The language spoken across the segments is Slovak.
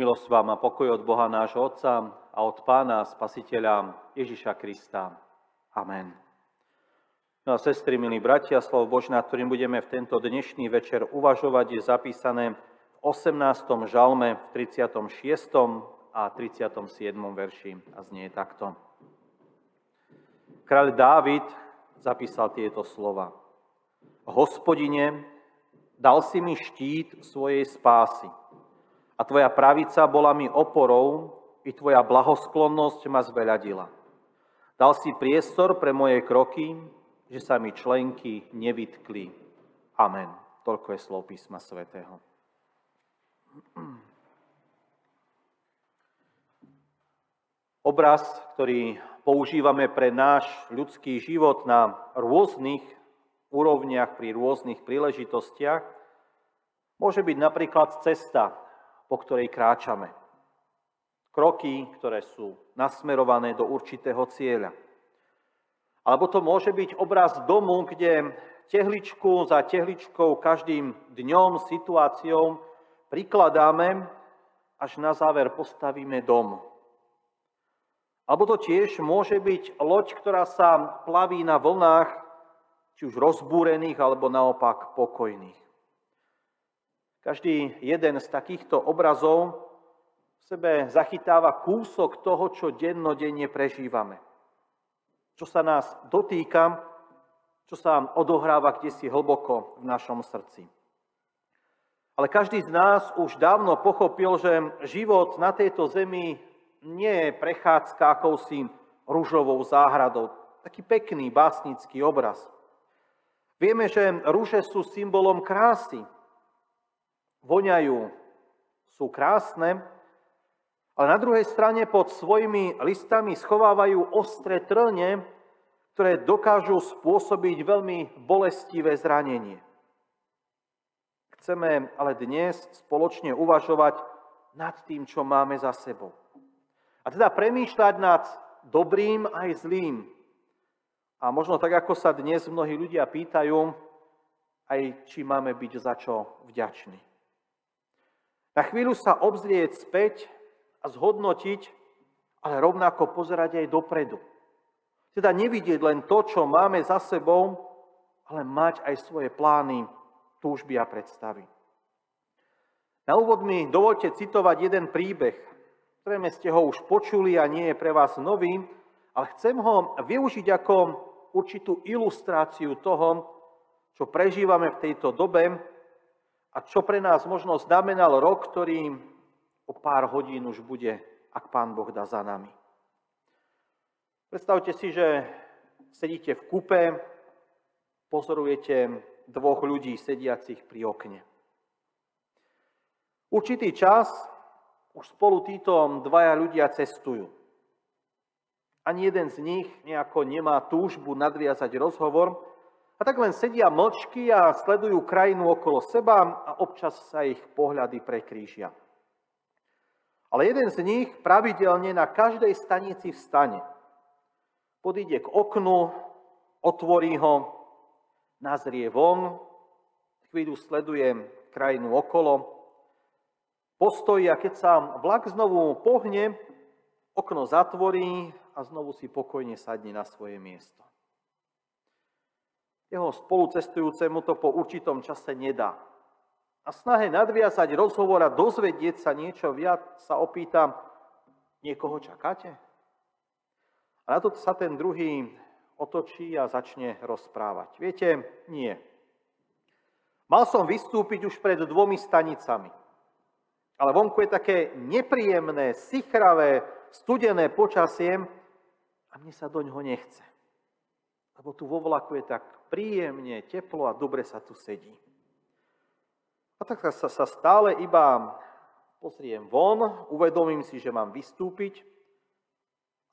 Milosť vám a pokoj od Boha nášho Otca a od Pána Spasiteľa Ježiša Krista. Amen. No a sestry, milí bratia, slovo Božná, ktorým budeme v tento dnešný večer uvažovať, je zapísané v 18. žalme, v 36. a 37. verši a znie takto. Kráľ Dávid zapísal tieto slova. Hospodine, dal si mi štít svojej spásy a tvoja pravica bola mi oporou, i tvoja blahosklonnosť ma zveľadila. Dal si priestor pre moje kroky, že sa mi členky nevytkli. Amen. Toľko je slov písma svätého. Obraz, ktorý používame pre náš ľudský život na rôznych úrovniach, pri rôznych príležitostiach, môže byť napríklad cesta, po ktorej kráčame. Kroky, ktoré sú nasmerované do určitého cieľa. Alebo to môže byť obraz domu, kde tehličku za tehličkou každým dňom, situáciou prikladáme, až na záver postavíme dom. Alebo to tiež môže byť loď, ktorá sa plaví na vlnách, či už rozbúrených, alebo naopak pokojných. Každý jeden z takýchto obrazov v sebe zachytáva kúsok toho, čo dennodenne prežívame. Čo sa nás dotýka, čo sa odohráva kde si hlboko v našom srdci. Ale každý z nás už dávno pochopil, že život na tejto zemi nie je prechádzka akousi rúžovou záhradou. Taký pekný básnický obraz. Vieme, že rúže sú symbolom krásy, voňajú, sú krásne, ale na druhej strane pod svojimi listami schovávajú ostré trne, ktoré dokážu spôsobiť veľmi bolestivé zranenie. Chceme ale dnes spoločne uvažovať nad tým, čo máme za sebou. A teda premýšľať nad dobrým aj zlým. A možno tak, ako sa dnes mnohí ľudia pýtajú, aj či máme byť za čo vďační. Na chvíľu sa obzrieť späť a zhodnotiť, ale rovnako pozerať aj dopredu. Teda nevidieť len to, čo máme za sebou, ale mať aj svoje plány, túžby a predstavy. Na úvod mi dovolte citovať jeden príbeh. Zrejme ste ho už počuli a nie je pre vás nový, ale chcem ho využiť ako určitú ilustráciu toho, čo prežívame v tejto dobe a čo pre nás možno znamenal rok, ktorý o pár hodín už bude, ak Pán Boh dá za nami. Predstavte si, že sedíte v kupe, pozorujete dvoch ľudí sediacich pri okne. Určitý čas už spolu títo dvaja ľudia cestujú. Ani jeden z nich nejako nemá túžbu nadviazať rozhovor, a tak len sedia mlčky a sledujú krajinu okolo seba a občas sa ich pohľady prekrížia. Ale jeden z nich pravidelne na každej stanici vstane. Podíde k oknu, otvorí ho, nazrie von, chvíľu sleduje krajinu okolo, postojí a keď sa vlak znovu pohne, okno zatvorí a znovu si pokojne sadne na svoje miesto. Jeho spolucestujúcemu to po určitom čase nedá. A snahe nadviazať rozhovor a dozvedieť sa niečo viac sa opýtam, niekoho čakáte? A na to sa ten druhý otočí a začne rozprávať. Viete, nie. Mal som vystúpiť už pred dvomi stanicami. Ale vonku je také nepríjemné, sichravé, studené počasie a mne sa do ňoho nechce. Lebo tu vo vlaku je tak príjemne, teplo a dobre sa tu sedí. A tak sa, sa stále iba pozriem von, uvedomím si, že mám vystúpiť,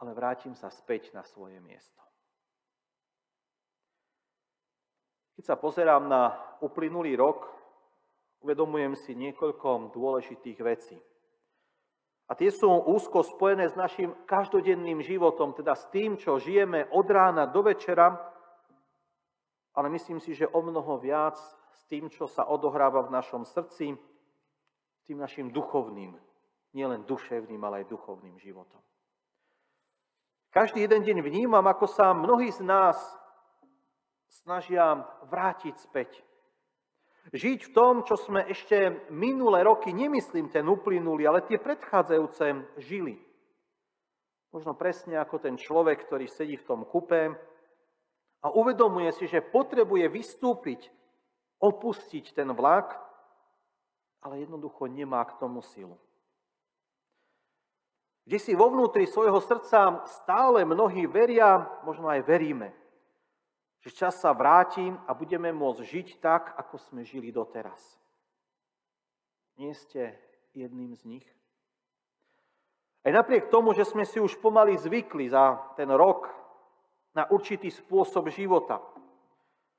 ale vrátim sa späť na svoje miesto. Keď sa pozerám na uplynulý rok, uvedomujem si niekoľko dôležitých vecí. A tie sú úzko spojené s našim každodenným životom, teda s tým, čo žijeme od rána do večera, ale myslím si, že o mnoho viac s tým, čo sa odohráva v našom srdci, tým našim duchovným, nielen duševným, ale aj duchovným životom. Každý jeden deň vnímam, ako sa mnohí z nás snažia vrátiť späť. Žiť v tom, čo sme ešte minulé roky, nemyslím ten uplynulý, ale tie predchádzajúce žili. Možno presne ako ten človek, ktorý sedí v tom kupe a uvedomuje si, že potrebuje vystúpiť, opustiť ten vlak, ale jednoducho nemá k tomu silu. Kde si vo vnútri svojho srdca stále mnohí veria, možno aj veríme, že čas sa vráti a budeme môcť žiť tak, ako sme žili doteraz. Nie ste jedným z nich? Aj napriek tomu, že sme si už pomaly zvykli za ten rok na určitý spôsob života,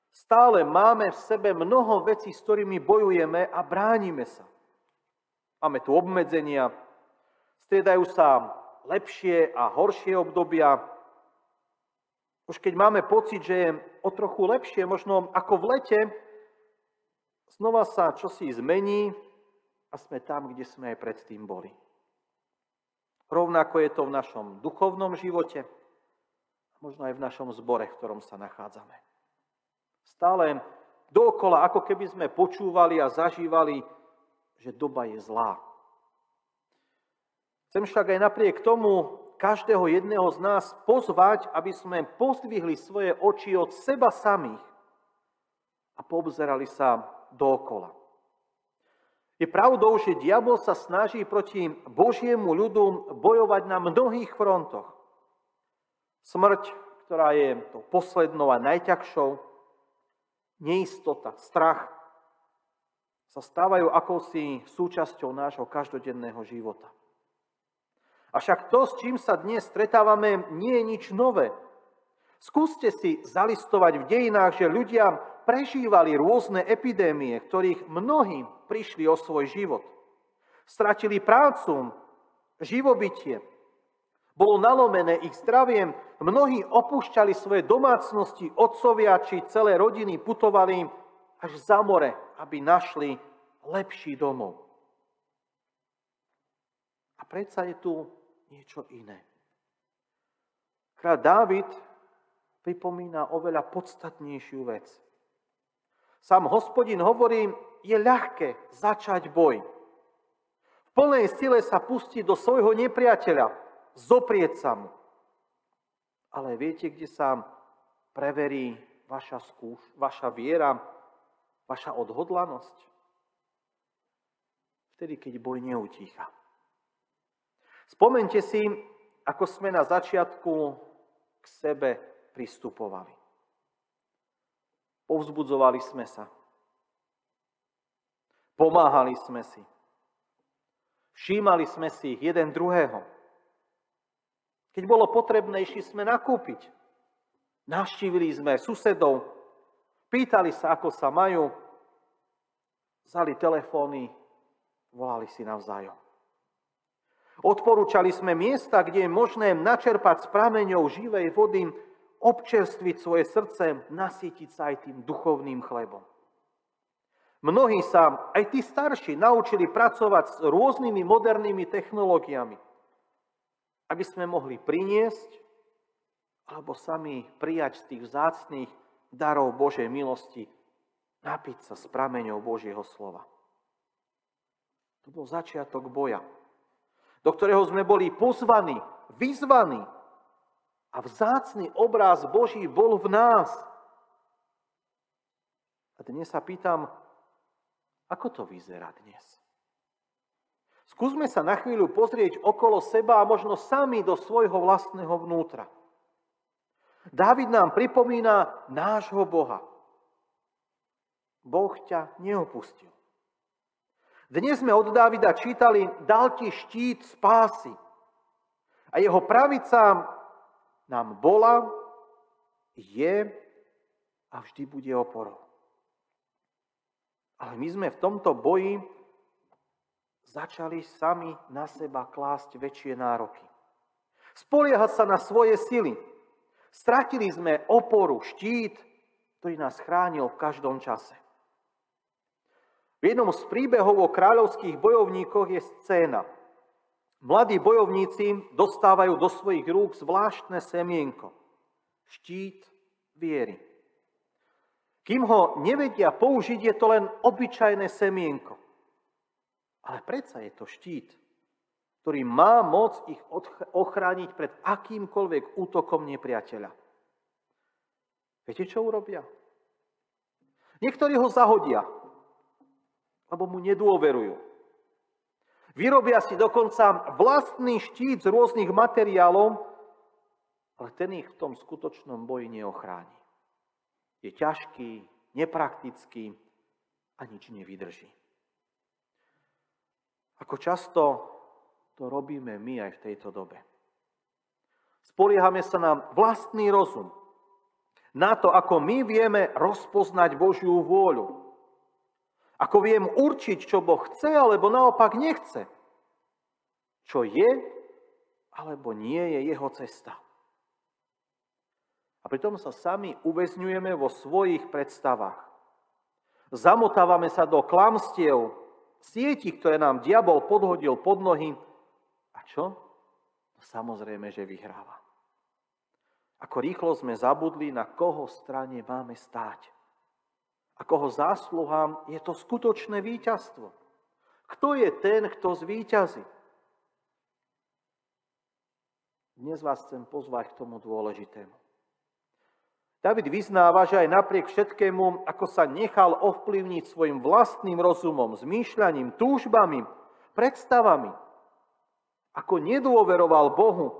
stále máme v sebe mnoho vecí, s ktorými bojujeme a bránime sa. Máme tu obmedzenia, Striedajú sa lepšie a horšie obdobia. Už keď máme pocit, že je o trochu lepšie, možno ako v lete, znova sa čosi zmení a sme tam, kde sme aj predtým boli. Rovnako je to v našom duchovnom živote, možno aj v našom zbore, v ktorom sa nachádzame. Stále dookola, ako keby sme počúvali a zažívali, že doba je zlá. Chcem však aj napriek tomu každého jedného z nás pozvať, aby sme pozdvihli svoje oči od seba samých a poobzerali sa dookola. Je pravdou, že diabol sa snaží proti Božiemu ľudu bojovať na mnohých frontoch. Smrť, ktorá je to poslednou a najťažšou, neistota, strach sa stávajú akousi súčasťou nášho každodenného života. Avšak to, s čím sa dnes stretávame, nie je nič nové. Skúste si zalistovať v dejinách, že ľudia prežívali rôzne epidémie, ktorých mnohí prišli o svoj život. Stratili prácu, živobytie, bolo nalomené ich zdravie, mnohí opúšťali svoje domácnosti, otcovia či celé rodiny putovali až za more, aby našli lepší domov. A predsa je tu niečo iné. Kráľ Dávid pripomína oveľa podstatnejšiu vec. Sám hospodin hovorí, je ľahké začať boj. V plnej sile sa pustiť do svojho nepriateľa, zoprieť sa mu. Ale viete, kde sa preverí vaša, skúš, vaša viera, vaša odhodlanosť? Vtedy, keď boj neutícha. Spomente si, ako sme na začiatku k sebe pristupovali. Povzbudzovali sme sa. Pomáhali sme si. Všímali sme si jeden druhého. Keď bolo potrebné, išli sme nakúpiť. Navštívili sme susedov, pýtali sa, ako sa majú, vzali telefóny, volali si navzájom. Odporúčali sme miesta, kde je možné načerpať s prameňou živej vody, občerstviť svoje srdce, nasýtiť sa aj tým duchovným chlebom. Mnohí sa, aj tí starší, naučili pracovať s rôznymi modernými technológiami, aby sme mohli priniesť alebo sami prijať z tých vzácných darov Božej milosti, napiť sa s prameňou Božieho slova. To bol začiatok boja do ktorého sme boli pozvaní, vyzvaní. A vzácný obraz Boží bol v nás. A dnes sa pýtam, ako to vyzerá dnes? Skúsme sa na chvíľu pozrieť okolo seba a možno sami do svojho vlastného vnútra. Dávid nám pripomína nášho Boha. Boh ťa neopustil. Dnes sme od Dávida čítali, dal ti štít spásy. A jeho pravica nám bola, je a vždy bude oporou. Ale my sme v tomto boji začali sami na seba klásť väčšie nároky. Spoliehať sa na svoje sily. Stratili sme oporu, štít, ktorý nás chránil v každom čase. V jednom z príbehov o kráľovských bojovníkoch je scéna, Mladí bojovníci dostávajú do svojich rúk zvláštne semienko, štít viery. Kým ho nevedia použiť, je to len obyčajné semienko. Ale predsa je to štít, ktorý má moc ich ochrániť pred akýmkoľvek útokom nepriateľa. Viete, čo urobia? Niektorí ho zahodia, lebo mu nedôverujú. Vyrobia si dokonca vlastný štít z rôznych materiálov, ale ten ich v tom skutočnom boji neochráni. Je ťažký, nepraktický a nič nevydrží. Ako často to robíme my aj v tejto dobe. Spoliehame sa na vlastný rozum, na to, ako my vieme rozpoznať Božiu vôľu, ako viem určiť, čo Boh chce, alebo naopak nechce. Čo je, alebo nie je jeho cesta. A pritom sa sami uväzňujeme vo svojich predstavách. Zamotávame sa do klamstiev, sieti, ktoré nám diabol podhodil pod nohy. A čo? No samozrejme, že vyhráva. Ako rýchlo sme zabudli, na koho strane máme stáť a koho zásluhám je to skutočné víťazstvo. Kto je ten, kto zvíťazí? Dnes vás chcem pozvať k tomu dôležitému. David vyznáva, že aj napriek všetkému, ako sa nechal ovplyvniť svojim vlastným rozumom, zmýšľaním, túžbami, predstavami, ako nedôveroval Bohu,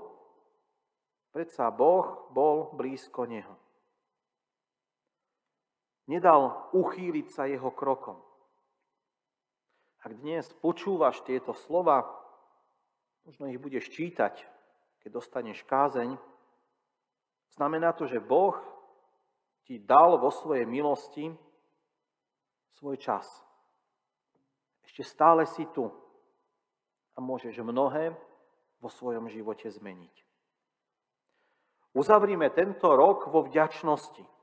predsa Boh bol blízko neho nedal uchýliť sa jeho krokom. Ak dnes počúvaš tieto slova, možno ich budeš čítať, keď dostaneš kázeň, znamená to, že Boh ti dal vo svojej milosti svoj čas. Ešte stále si tu a môžeš mnohé vo svojom živote zmeniť. Uzavrime tento rok vo vďačnosti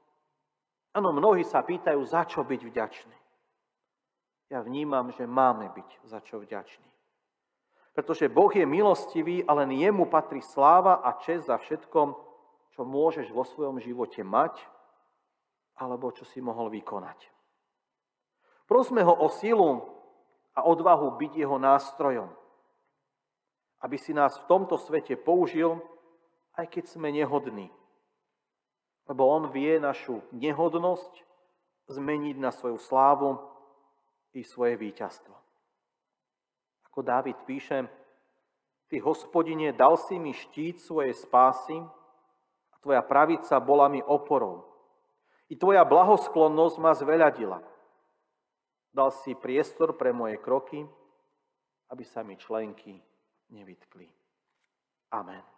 Áno, mnohí sa pýtajú, za čo byť vďačný. Ja vnímam, že máme byť za čo vďační. Pretože Boh je milostivý a len jemu patrí sláva a čest za všetkom, čo môžeš vo svojom živote mať, alebo čo si mohol vykonať. Prosme ho o silu a odvahu byť jeho nástrojom, aby si nás v tomto svete použil, aj keď sme nehodní, lebo on vie našu nehodnosť zmeniť na svoju slávu i svoje víťazstvo. Ako Dávid píše, Ty, hospodine, dal si mi štít svojej spásy a tvoja pravica bola mi oporou. I tvoja blahosklonnosť ma zveľadila. Dal si priestor pre moje kroky, aby sa mi členky nevytkli. Amen.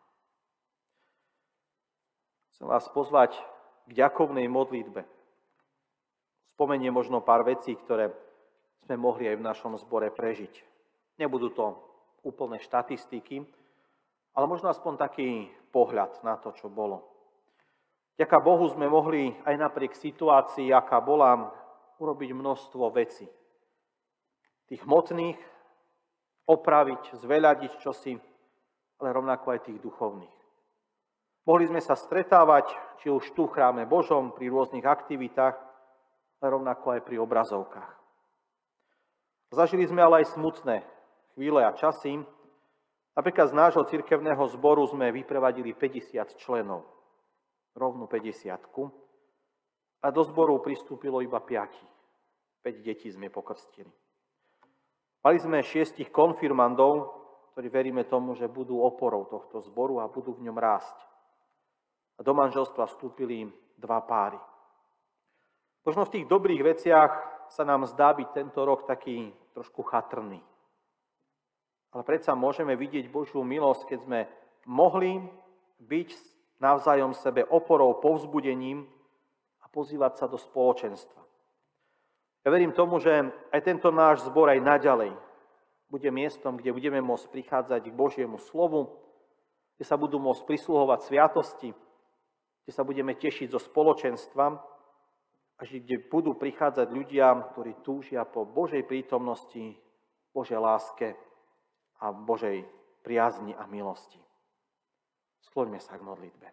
Chcem vás pozvať k ďakovnej modlitbe. Spomeniem možno pár vecí, ktoré sme mohli aj v našom zbore prežiť. Nebudú to úplné štatistiky, ale možno aspoň taký pohľad na to, čo bolo. Ďaká Bohu sme mohli aj napriek situácii, aká bola, urobiť množstvo vecí. Tých hmotných, opraviť, zveľadiť čosi, ale rovnako aj tých duchovných. Mohli sme sa stretávať, či už tu v chráme Božom, pri rôznych aktivitách, rovnako aj pri obrazovkách. Zažili sme ale aj smutné chvíle a časy. Napríklad z nášho cirkevného zboru sme vyprevadili 50 členov, rovnú 50 a do zboru pristúpilo iba 5. 5 detí sme pokrstili. Mali sme šiestich konfirmandov, ktorí veríme tomu, že budú oporou tohto zboru a budú v ňom rásť a do manželstva vstúpili dva páry. Možno v tých dobrých veciach sa nám zdá byť tento rok taký trošku chatrný. Ale predsa môžeme vidieť Božiu milosť, keď sme mohli byť navzájom sebe oporou, povzbudením a pozývať sa do spoločenstva. Ja verím tomu, že aj tento náš zbor aj naďalej bude miestom, kde budeme môcť prichádzať k Božiemu slovu, kde sa budú môcť prisluhovať sviatosti, kde sa budeme tešiť zo spoločenstva a kde budú prichádzať ľudia, ktorí túžia po Božej prítomnosti, Božej láske a Božej priazni a milosti. Skloňme sa k modlitbe.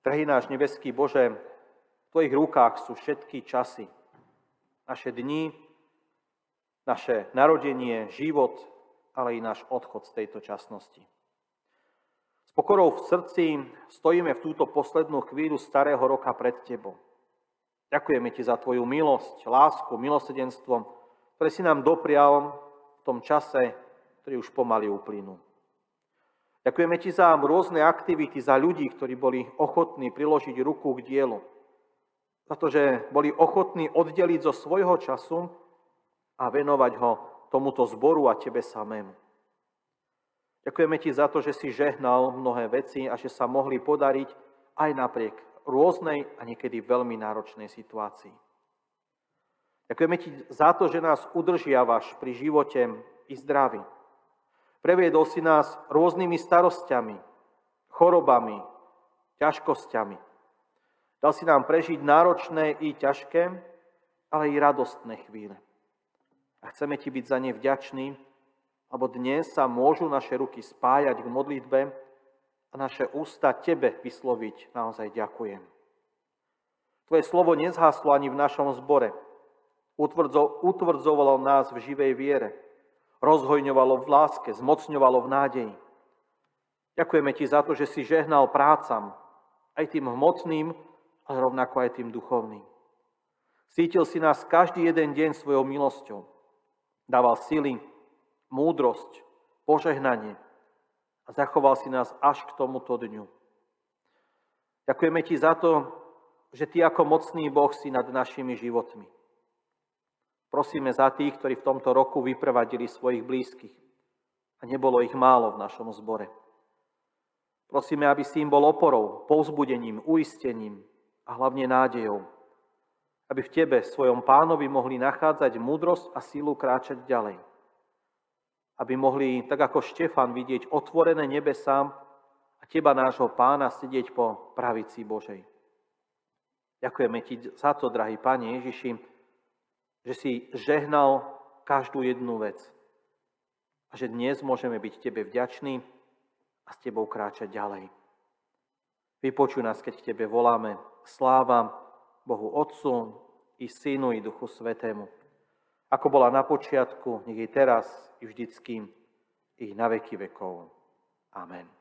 Drahý náš nebeský Bože, v Tvojich rukách sú všetky časy, naše dni, naše narodenie, život, ale i náš odchod z tejto časnosti. S pokorou v srdci stojíme v túto poslednú chvíľu starého roka pred Tebou. Ďakujeme Ti za Tvoju milosť, lásku, milosedenstvo, ktoré si nám doprial v tom čase, ktorý už pomaly uplynul. Ďakujeme Ti za rôzne aktivity, za ľudí, ktorí boli ochotní priložiť ruku k dielu. Za to, že boli ochotní oddeliť zo svojho času a venovať ho tomuto zboru a Tebe samému. Ďakujeme Ti za to, že si žehnal mnohé veci a že sa mohli podariť aj napriek rôznej a niekedy veľmi náročnej situácii. Ďakujeme Ti za to, že nás udržiavaš pri živote i zdraví. Previedol si nás rôznymi starosťami, chorobami, ťažkosťami. Dal si nám prežiť náročné i ťažké, ale i radostné chvíle. A chceme Ti byť za ne vďační, lebo dnes sa môžu naše ruky spájať k modlitbe a naše ústa Tebe vysloviť naozaj ďakujem. Tvoje slovo nezhaslo ani v našom zbore. Utvrdzovalo nás v živej viere rozhojňovalo v láske, zmocňovalo v nádeji. Ďakujeme Ti za to, že si žehnal prácam, aj tým hmotným, ale rovnako aj tým duchovným. Cítil si nás každý jeden deň svojou milosťou. Dával sily, múdrosť, požehnanie a zachoval si nás až k tomuto dňu. Ďakujeme Ti za to, že Ty ako mocný Boh si nad našimi životmi. Prosíme za tých, ktorí v tomto roku vyprevadili svojich blízkych. A nebolo ich málo v našom zbore. Prosíme, aby si im bol oporou, povzbudením, uistením a hlavne nádejou. Aby v Tebe, svojom pánovi, mohli nachádzať múdrosť a sílu kráčať ďalej. Aby mohli, tak ako Štefan, vidieť otvorené nebesám a Teba, nášho pána, sedieť po pravici Božej. Ďakujeme Ti za to, drahý Pane Ježiši, že si žehnal každú jednu vec. A že dnes môžeme byť Tebe vďační a s Tebou kráčať ďalej. Vypočuj nás, keď Tebe voláme. Sláva Bohu Otcu i Synu i Duchu Svetému. Ako bola na počiatku, nech je teraz i vždycky, i na veky vekov. Amen.